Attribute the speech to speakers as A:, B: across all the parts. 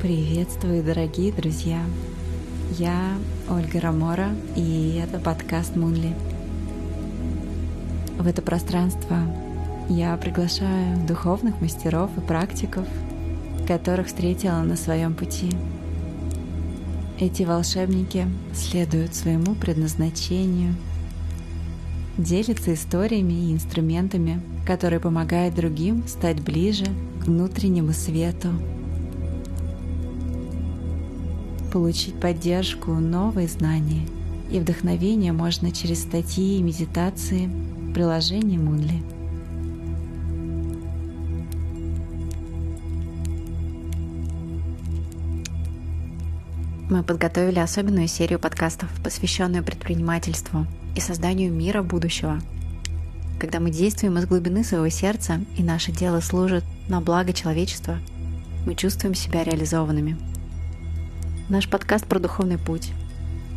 A: Приветствую, дорогие друзья! Я Ольга Рамора, и это подкаст Мунли. В это пространство я приглашаю духовных мастеров и практиков, которых встретила на своем пути. Эти волшебники следуют своему предназначению, делятся историями и инструментами, которые помогают другим стать ближе к внутреннему свету – Получить поддержку, новые знания и вдохновение можно через статьи и медитации приложения Мунли. Мы подготовили особенную серию подкастов, посвященную предпринимательству и созданию мира будущего. Когда мы действуем из глубины своего сердца и наше дело служит на благо человечества, мы чувствуем себя реализованными – Наш подкаст про духовный путь.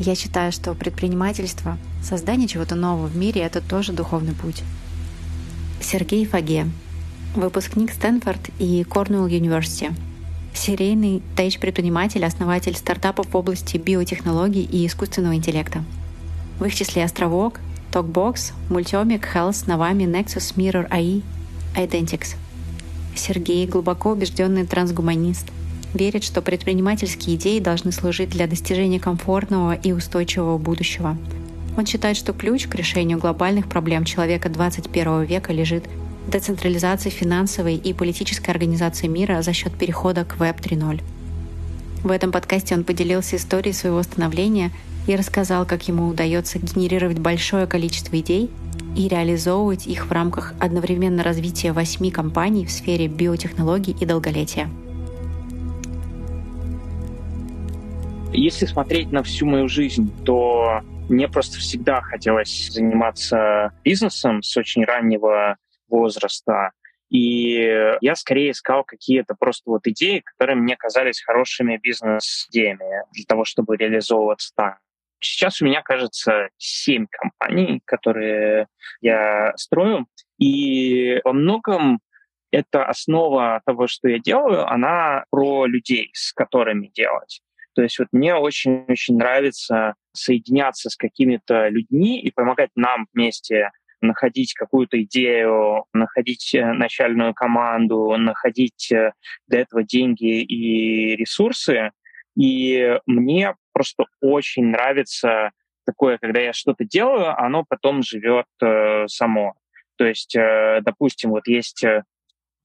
A: Я считаю, что предпринимательство, создание чего-то нового в мире — это тоже духовный путь. Сергей Фаге, выпускник Стэнфорд и Корнелл Университи, серийный тейдж-предприниматель, основатель стартапов в области биотехнологий и искусственного интеллекта. В их числе Островок, Talkbox, Multiomic, Health, Навами, Nexus, Mirror AI, Identics. Сергей — глубоко убежденный трансгуманист — верит, что предпринимательские идеи должны служить для достижения комфортного и устойчивого будущего. Он считает, что ключ к решению глобальных проблем человека 21 века лежит в децентрализации финансовой и политической организации мира за счет перехода к Web 3.0. В этом подкасте он поделился историей своего становления и рассказал, как ему удается генерировать большое количество идей и реализовывать их в рамках одновременно развития восьми компаний в сфере биотехнологий и долголетия.
B: Если смотреть на всю мою жизнь, то мне просто всегда хотелось заниматься бизнесом с очень раннего возраста. И я скорее искал какие-то просто вот идеи, которые мне казались хорошими бизнес-идеями для того, чтобы реализовываться там. Сейчас у меня, кажется, семь компаний, которые я строю. И во многом это основа того, что я делаю, она про людей, с которыми делать. То есть вот мне очень-очень нравится соединяться с какими-то людьми и помогать нам вместе находить какую-то идею, находить э, начальную команду, находить э, для этого деньги и ресурсы. И мне просто очень нравится такое, когда я что-то делаю, оно потом живет э, само. То есть, допустим, вот есть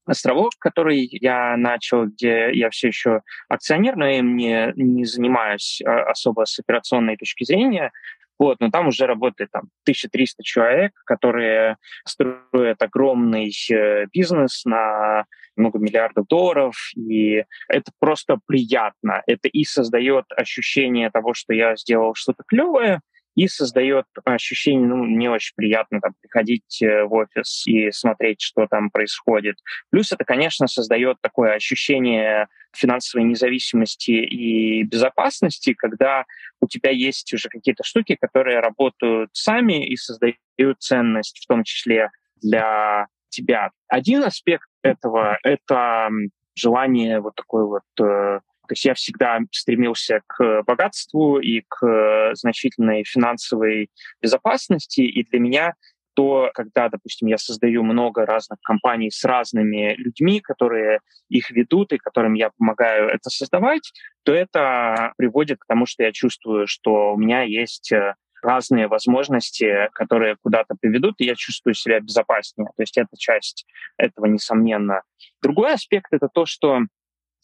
B: островок, который я начал, где я все еще акционер, но я не, не занимаюсь а, особо с операционной точки зрения. Вот, но там уже работает там 1300 человек, которые строят огромный э, бизнес на много миллиардов долларов, и это просто приятно. Это и создает ощущение того, что я сделал что-то клевое, и создает ощущение, ну, не очень приятно там, приходить э, в офис и смотреть, что там происходит. Плюс это, конечно, создает такое ощущение финансовой независимости и безопасности, когда у тебя есть уже какие-то штуки, которые работают сами и создают ценность, в том числе для тебя. Один аспект этого — это желание вот такой вот э, то есть я всегда стремился к богатству и к значительной финансовой безопасности, и для меня то, когда, допустим, я создаю много разных компаний с разными людьми, которые их ведут и которым я помогаю это создавать, то это приводит к тому, что я чувствую, что у меня есть э, разные возможности, которые куда-то приведут, и я чувствую себя безопаснее. То есть это часть этого, несомненно. Другой аспект — это то, что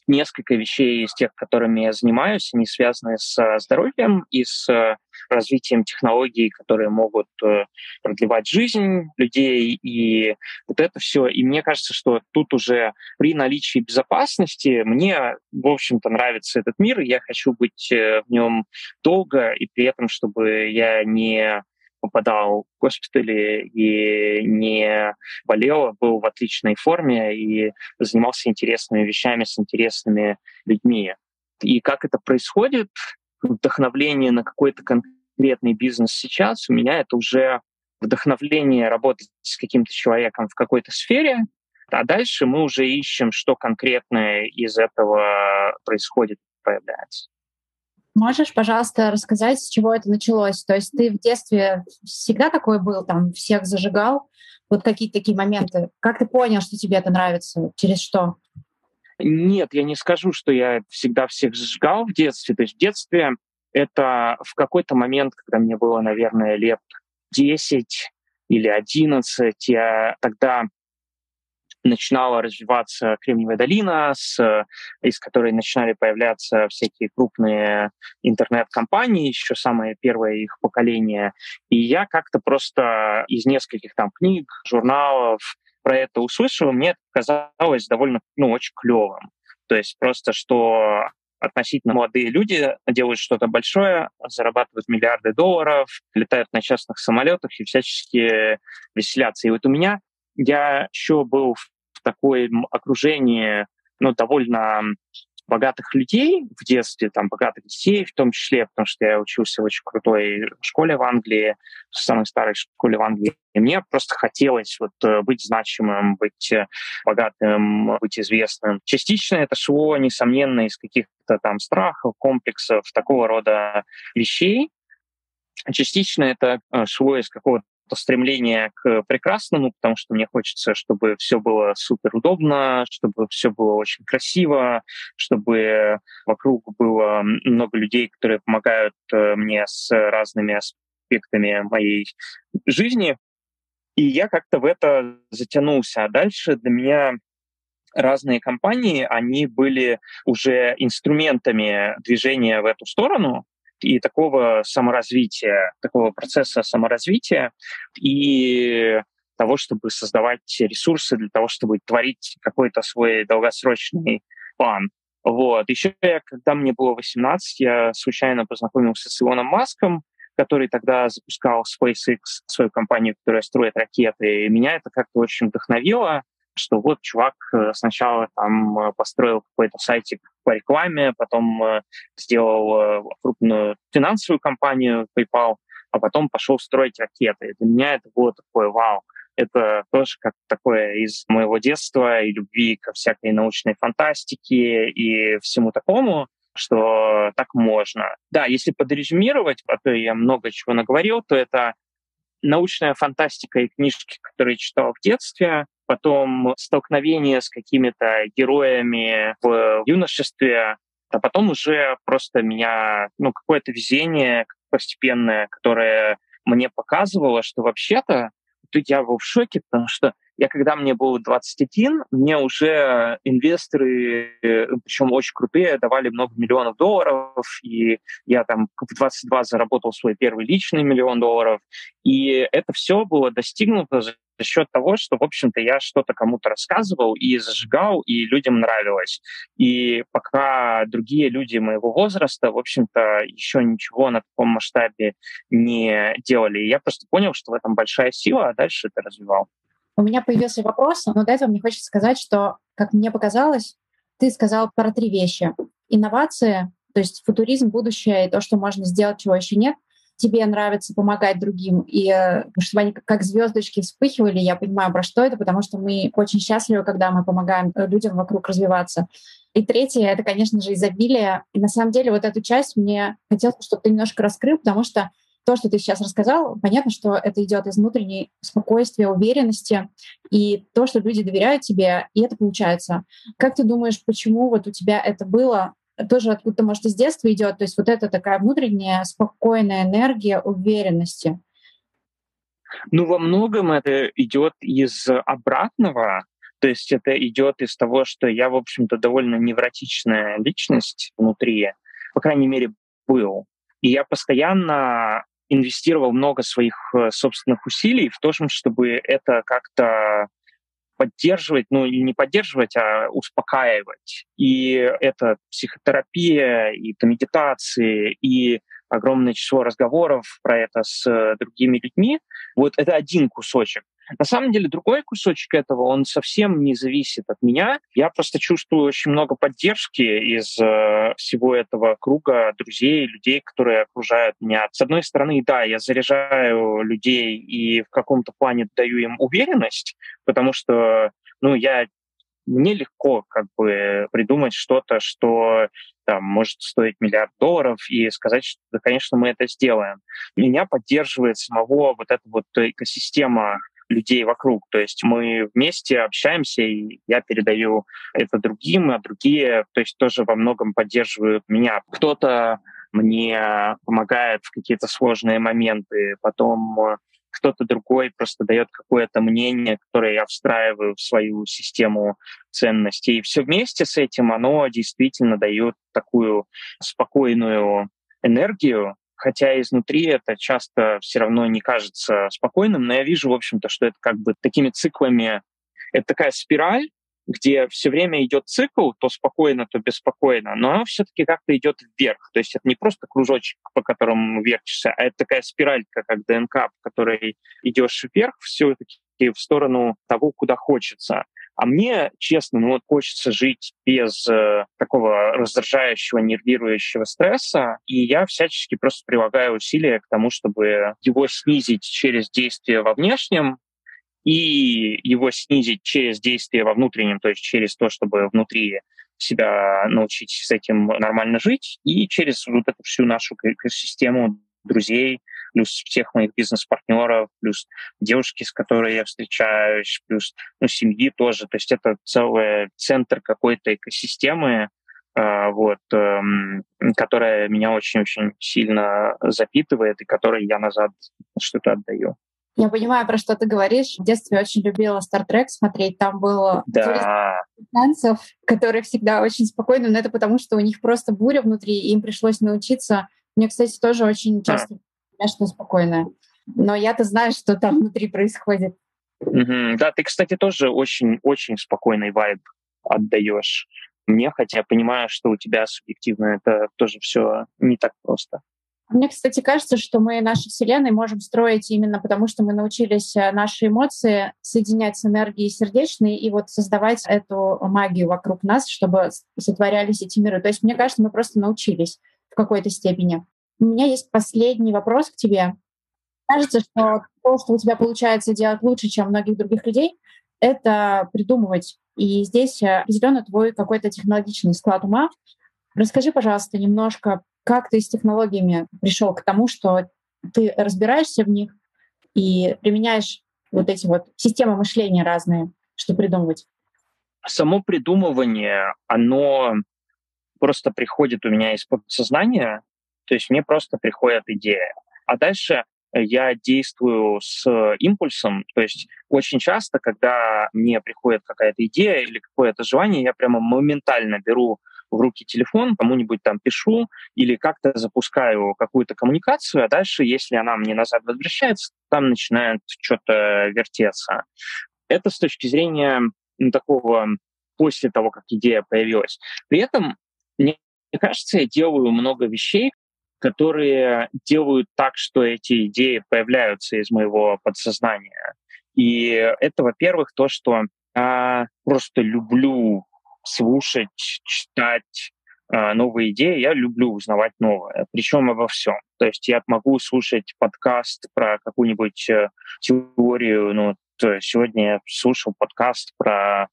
B: несколько вещей из тех, которыми я занимаюсь, они связаны с э, здоровьем и с э, развитием технологий, которые могут э, продлевать жизнь людей, и вот это все. И мне кажется, что тут уже при наличии безопасности мне, в общем-то, нравится этот мир, и я хочу быть в нем долго, и при этом, чтобы я не попадал в госпитали и не болел, а был в отличной форме и занимался интересными вещами с интересными людьми. И как это происходит, вдохновление на какой-то конкретный бизнес сейчас, у меня это уже вдохновление работать с каким-то человеком в какой-то сфере, А дальше мы уже ищем, что конкретно из этого происходит, проявляется.
C: Можешь, пожалуйста, рассказать, с чего это началось? То есть ты в детстве всегда такой был, там, всех зажигал? Вот какие-то такие моменты. Как ты понял, что тебе это нравится? Через что?
B: Нет, я не скажу, что я всегда всех зажигал в детстве. То есть в детстве это в какой-то момент, когда мне было, наверное, лет 10 или 11, я тогда начинала развиваться Кремниевая долина, с, из которой начинали появляться всякие крупные интернет-компании, еще самое первое их поколение. И я как-то просто из нескольких там книг, журналов про это услышал, мне это казалось довольно, ну, очень клевым. То есть просто, что относительно молодые люди делают что-то большое, зарабатывают миллиарды долларов, летают на частных самолетах и всячески веселятся. И вот у меня я еще был в таком окружении, ну, довольно богатых людей в детстве, там, богатых детей в том числе, потому что я учился в очень крутой школе в Англии, в самой старой школе в Англии. И мне просто хотелось вот э, быть значимым, быть э, богатым, быть известным. Частично это шло, несомненно, из каких-то там страхов, комплексов, такого рода вещей. Частично это э, шло из какого-то стремление к прекрасному, потому что мне хочется, чтобы все было супер удобно, чтобы все было очень красиво, чтобы вокруг было много людей, которые помогают э, мне с разными аспектами моей жизни. И я как-то в это затянулся. А дальше для меня разные компании, они были уже инструментами движения в эту сторону, и такого саморазвития, такого процесса саморазвития и того, чтобы создавать ресурсы для того, чтобы творить какой-то свой долгосрочный план. Вот. Еще я, когда мне было 18, я случайно познакомился с Илоном Маском, который тогда запускал SpaceX, свою компанию, которая строит ракеты. И меня это как-то очень вдохновило что вот чувак э, сначала там э, построил какой-то сайтик по рекламе, потом э, сделал крупную финансовую компанию PayPal, а потом пошел строить ракеты. И для меня это было такое вау. Это тоже как такое из моего детства и любви ко всякой научной фантастике и всему такому, что так можно. Да, если подрезюмировать, а то я много чего наговорил, то это научная фантастика и книжки, которые читал в детстве, потом столкновение с какими-то героями в юношестве, а потом уже просто меня, ну, какое-то везение постепенное, которое мне показывало, что вообще-то тут я был в шоке, потому что я когда мне было 21, мне уже инвесторы, причем очень крутые, давали много миллионов долларов, и я там в 22 заработал свой первый личный миллион долларов. И это все было достигнуто за за счет того, что, в общем-то, я что-то кому-то рассказывал и зажигал, и людям нравилось. И пока другие люди моего возраста, в общем-то, еще ничего на таком масштабе не делали. И я просто понял, что в этом большая сила, а дальше это развивал.
C: У меня появился вопрос, но до этого мне хочется сказать, что, как мне показалось, ты сказал про три вещи. Инновации, то есть футуризм, будущее и то, что можно сделать, чего еще нет — тебе нравится помогать другим, и э, чтобы они как звездочки вспыхивали, я понимаю, про что это, потому что мы очень счастливы, когда мы помогаем э, людям вокруг развиваться. И третье — это, конечно же, изобилие. И на самом деле вот эту часть мне хотелось, чтобы ты немножко раскрыл, потому что то, что ты сейчас рассказал, понятно, что это идет из внутренней спокойствия, уверенности и то, что люди доверяют тебе, и это получается. Как ты думаешь, почему вот у тебя это было? Тоже откуда-то, может, из детства идет. То есть вот это такая внутренняя спокойная энергия уверенности.
B: Ну, во многом это идет из обратного, то есть это идет из того, что я, в общем-то, довольно невротичная личность внутри, по крайней мере, был. И я постоянно инвестировал много своих э, собственных усилий в то, чтобы это как-то поддерживать, ну и не поддерживать, а успокаивать. И это психотерапия, и это медитации, и огромное число разговоров про это с другими людьми. Вот это один кусочек. На самом деле другой кусочек этого, он совсем не зависит от меня. Я просто чувствую очень много поддержки из э, всего этого круга друзей, людей, которые окружают меня. С одной стороны, да, я заряжаю людей и в каком-то плане даю им уверенность, потому что ну, я мне легко как бы придумать что-то, что там, может стоить миллиард долларов, и сказать, что, да, конечно, мы это сделаем. Меня поддерживает самого вот эта вот экосистема людей вокруг. То есть мы вместе общаемся, и я передаю это другим, а другие, то есть тоже во многом поддерживают меня. Кто-то мне помогает в какие-то сложные моменты, потом кто-то другой просто дает какое-то мнение, которое я встраиваю в свою систему ценностей. И все вместе с этим оно действительно дает такую спокойную энергию, хотя изнутри это часто все равно не кажется спокойным, но я вижу, в общем-то, что это как бы такими циклами, это такая спираль, где все время идет цикл, то спокойно, то беспокойно, но оно все-таки как-то идет вверх. То есть это не просто кружочек, по которому вертишься, а это такая спиралька, как ДНК, по которой идешь вверх, все-таки в сторону того, куда хочется. А мне, честно, ну вот хочется жить без э, такого раздражающего, нервирующего стресса, и я всячески просто прилагаю усилия к тому, чтобы его снизить через действие во внешнем, и его снизить через действие во внутреннем, то есть через то, чтобы внутри себя научить с этим нормально жить, и через вот эту всю нашу экосистему друзей, плюс всех моих бизнес-партнеров, плюс девушки, с которой я встречаюсь, плюс ну, семьи тоже. То есть это целый центр какой-то экосистемы, э, вот, э, которая меня очень-очень сильно запитывает и которой я назад что-то отдаю.
C: Я понимаю, про что ты говоришь. В детстве очень любила Star Trek смотреть. Там было
B: да.
C: танцев, которые всегда очень спокойны, но это потому, что у них просто буря внутри, и им пришлось научиться. Мне, кстати, тоже очень часто конечно, спокойная. Но я-то знаю, что там внутри происходит.
B: Mm-hmm. Да, ты, кстати, тоже очень-очень спокойный вайб отдаешь мне, хотя понимаю, что у тебя субъективно это тоже все не так просто.
C: Мне, кстати, кажется, что мы наши Вселенной можем строить именно потому, что мы научились э, наши эмоции соединять с энергией сердечной и вот создавать эту магию вокруг нас, чтобы сотворялись эти миры. То есть, мне кажется, мы просто научились в какой-то степени. У меня есть последний вопрос к тебе. Кажется, что то, что у тебя получается делать лучше, чем многих других людей, это придумывать. И здесь э, определенно твой какой-то технологичный склад ума. Расскажи, пожалуйста, немножко как ты с технологиями пришел к тому, что ты разбираешься в них и применяешь вот эти вот системы мышления разные, что придумывать?
B: Само придумывание, оно просто приходит у меня из подсознания, то есть мне просто приходит идея. А дальше я действую с импульсом, то есть очень часто, когда мне приходит какая-то идея или какое-то желание, я прямо моментально беру в руки телефон, кому-нибудь там пишу или как-то запускаю какую-то коммуникацию, а дальше, если она мне назад возвращается, там начинает что-то вертеться. Это с точки зрения такого после того, как идея появилась. При этом, мне кажется, я делаю много вещей, которые делают так, что эти идеи появляются из моего подсознания. И это, во-первых, то, что я просто люблю слушать, читать э, новые идеи, я люблю узнавать новое, причем обо всем. То есть я могу слушать подкаст про какую-нибудь э, теорию, ну, вот сегодня я слушал подкаст про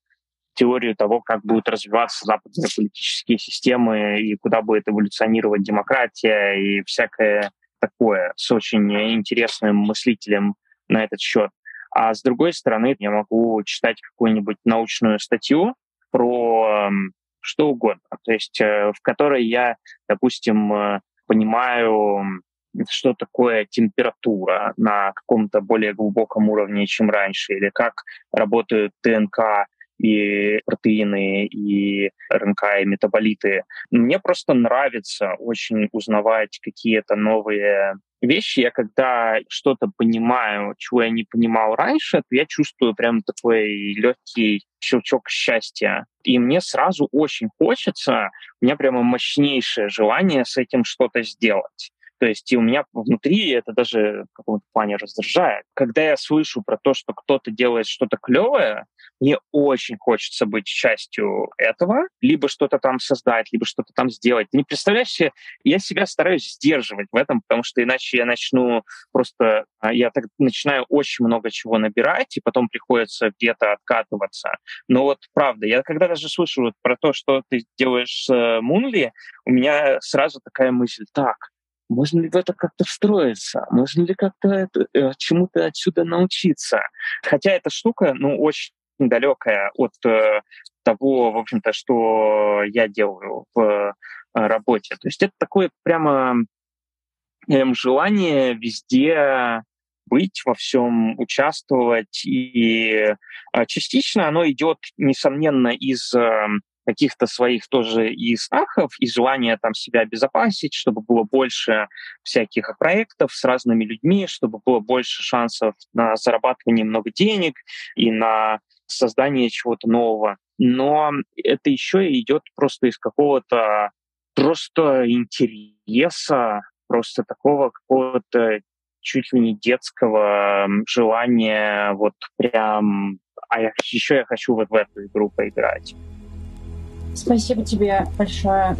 B: теорию того, как будут развиваться западные политические системы и куда будет эволюционировать демократия и всякое такое с очень интересным мыслителем на этот счет. А с другой стороны, я могу читать какую-нибудь научную статью, про что угодно, то есть э, в которой я, допустим, э, понимаю, что такое температура на каком-то более глубоком уровне, чем раньше, или как работают ДНК и протеины, и РНК, и метаболиты. Мне просто нравится очень узнавать какие-то новые вещи. Я когда что-то понимаю, чего я не понимал раньше, то я чувствую прям такой легкий щелчок счастья. И мне сразу очень хочется, у меня прямо мощнейшее желание с этим что-то сделать. То есть и у меня внутри это даже в каком-то плане раздражает. Когда я слышу про то, что кто-то делает что-то клевое, мне очень хочется быть частью этого, либо что-то там создать, либо что-то там сделать. Ты не представляешь себе, я себя стараюсь сдерживать в этом, потому что иначе я начну просто, а, я так начинаю очень много чего набирать, и потом приходится где-то откатываться. Но вот правда, я когда даже слышу вот про то, что ты делаешь с Мунли, у меня сразу такая мысль, так, можно ли в это как-то встроиться? Можно ли как-то э, чему-то отсюда научиться? Хотя эта штука, ну, очень далекая от э, того, в общем-то, что я делаю в э, работе. То есть это такое прямо э, желание везде быть, во всем участвовать. И частично оно идет, несомненно, из каких-то своих тоже и страхов, и желания там себя обезопасить, чтобы было больше всяких проектов с разными людьми, чтобы было больше шансов на зарабатывание много денег и на создание чего-то нового. Но это еще идет просто из какого-то просто интереса, просто такого какого-то чуть ли не детского желания вот прям а еще я хочу вот в эту игру поиграть.
C: Спасибо тебе большое